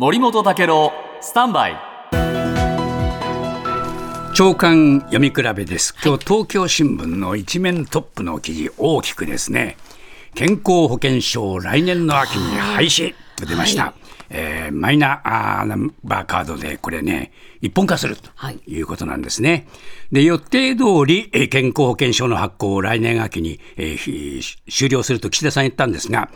森本武郎スタンバイ。長官読み比べです。今日東京新聞の一面トップの記事大きくですね。健康保険証来年の秋に廃止と出ました、はいえー、マイナナンバーカードでこれね、一本化するということなんですね。はい、で、予定通り、えー、健康保険証の発行を来年秋に、えー、終了すると岸田さん言ったんですが、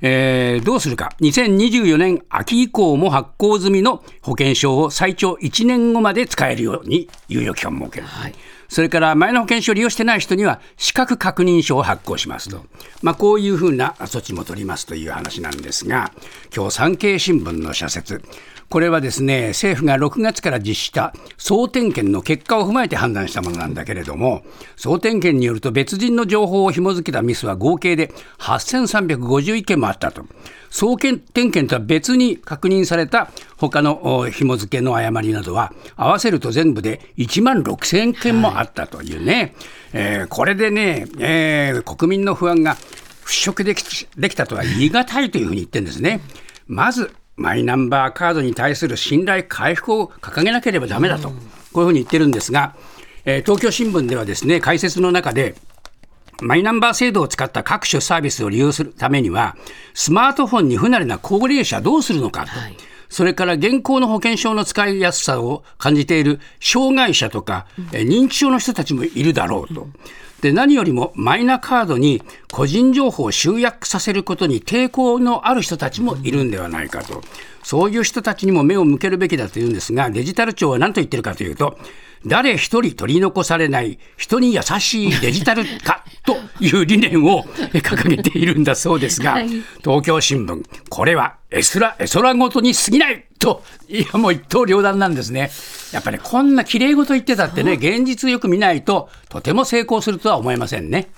えー、どうするか、2024年秋以降も発行済みの保険証を最長1年後まで使えるように猶予期間を設ける。はいそれからマイナ保険証を利用してない人には資格確認書を発行しますと、まあ、こういうふうな措置も取りますという話なんですが、今日産経新聞の社説、これはですね、政府が6月から実施した総点検の結果を踏まえて判断したものなんだけれども、総点検によると別人の情報を紐付けたミスは合計で8351件もあったと。総点検とは別に確認された他の紐付けの誤りなどは合わせると全部で1万6000件もあったというね、はい、えー、これでね、えー、国民の不安が払拭できできたとは言い難いというふうに言ってるんですね。まずマイナンバーカードに対する信頼回復を掲げなければだめだと、こういうふうに言ってるんですが、えー、東京新聞ではですね、解説の中で、マイナンバー制度を使った各種サービスを利用するためには、スマートフォンに不慣れな高齢者どうするのかと。はいそれから現行の保険証の使いやすさを感じている障害者とか、認知症の人たちもいるだろうと。で何よりもマイナカードに個人情報を集約させることに抵抗のある人たちもいるんではないかと、そういう人たちにも目を向けるべきだというんですが、デジタル庁は何と言ってるかというと、誰一人取り残されない人に優しいデジタル化という理念を掲げているんだそうですが、東京新聞、これは絵空絵空ごとに過ぎないと、いやもう一刀両断なんですね。やっぱり、ね、こんな綺麗事言ってたってね、現実よく見ないと、とても成功するとは思えませんね。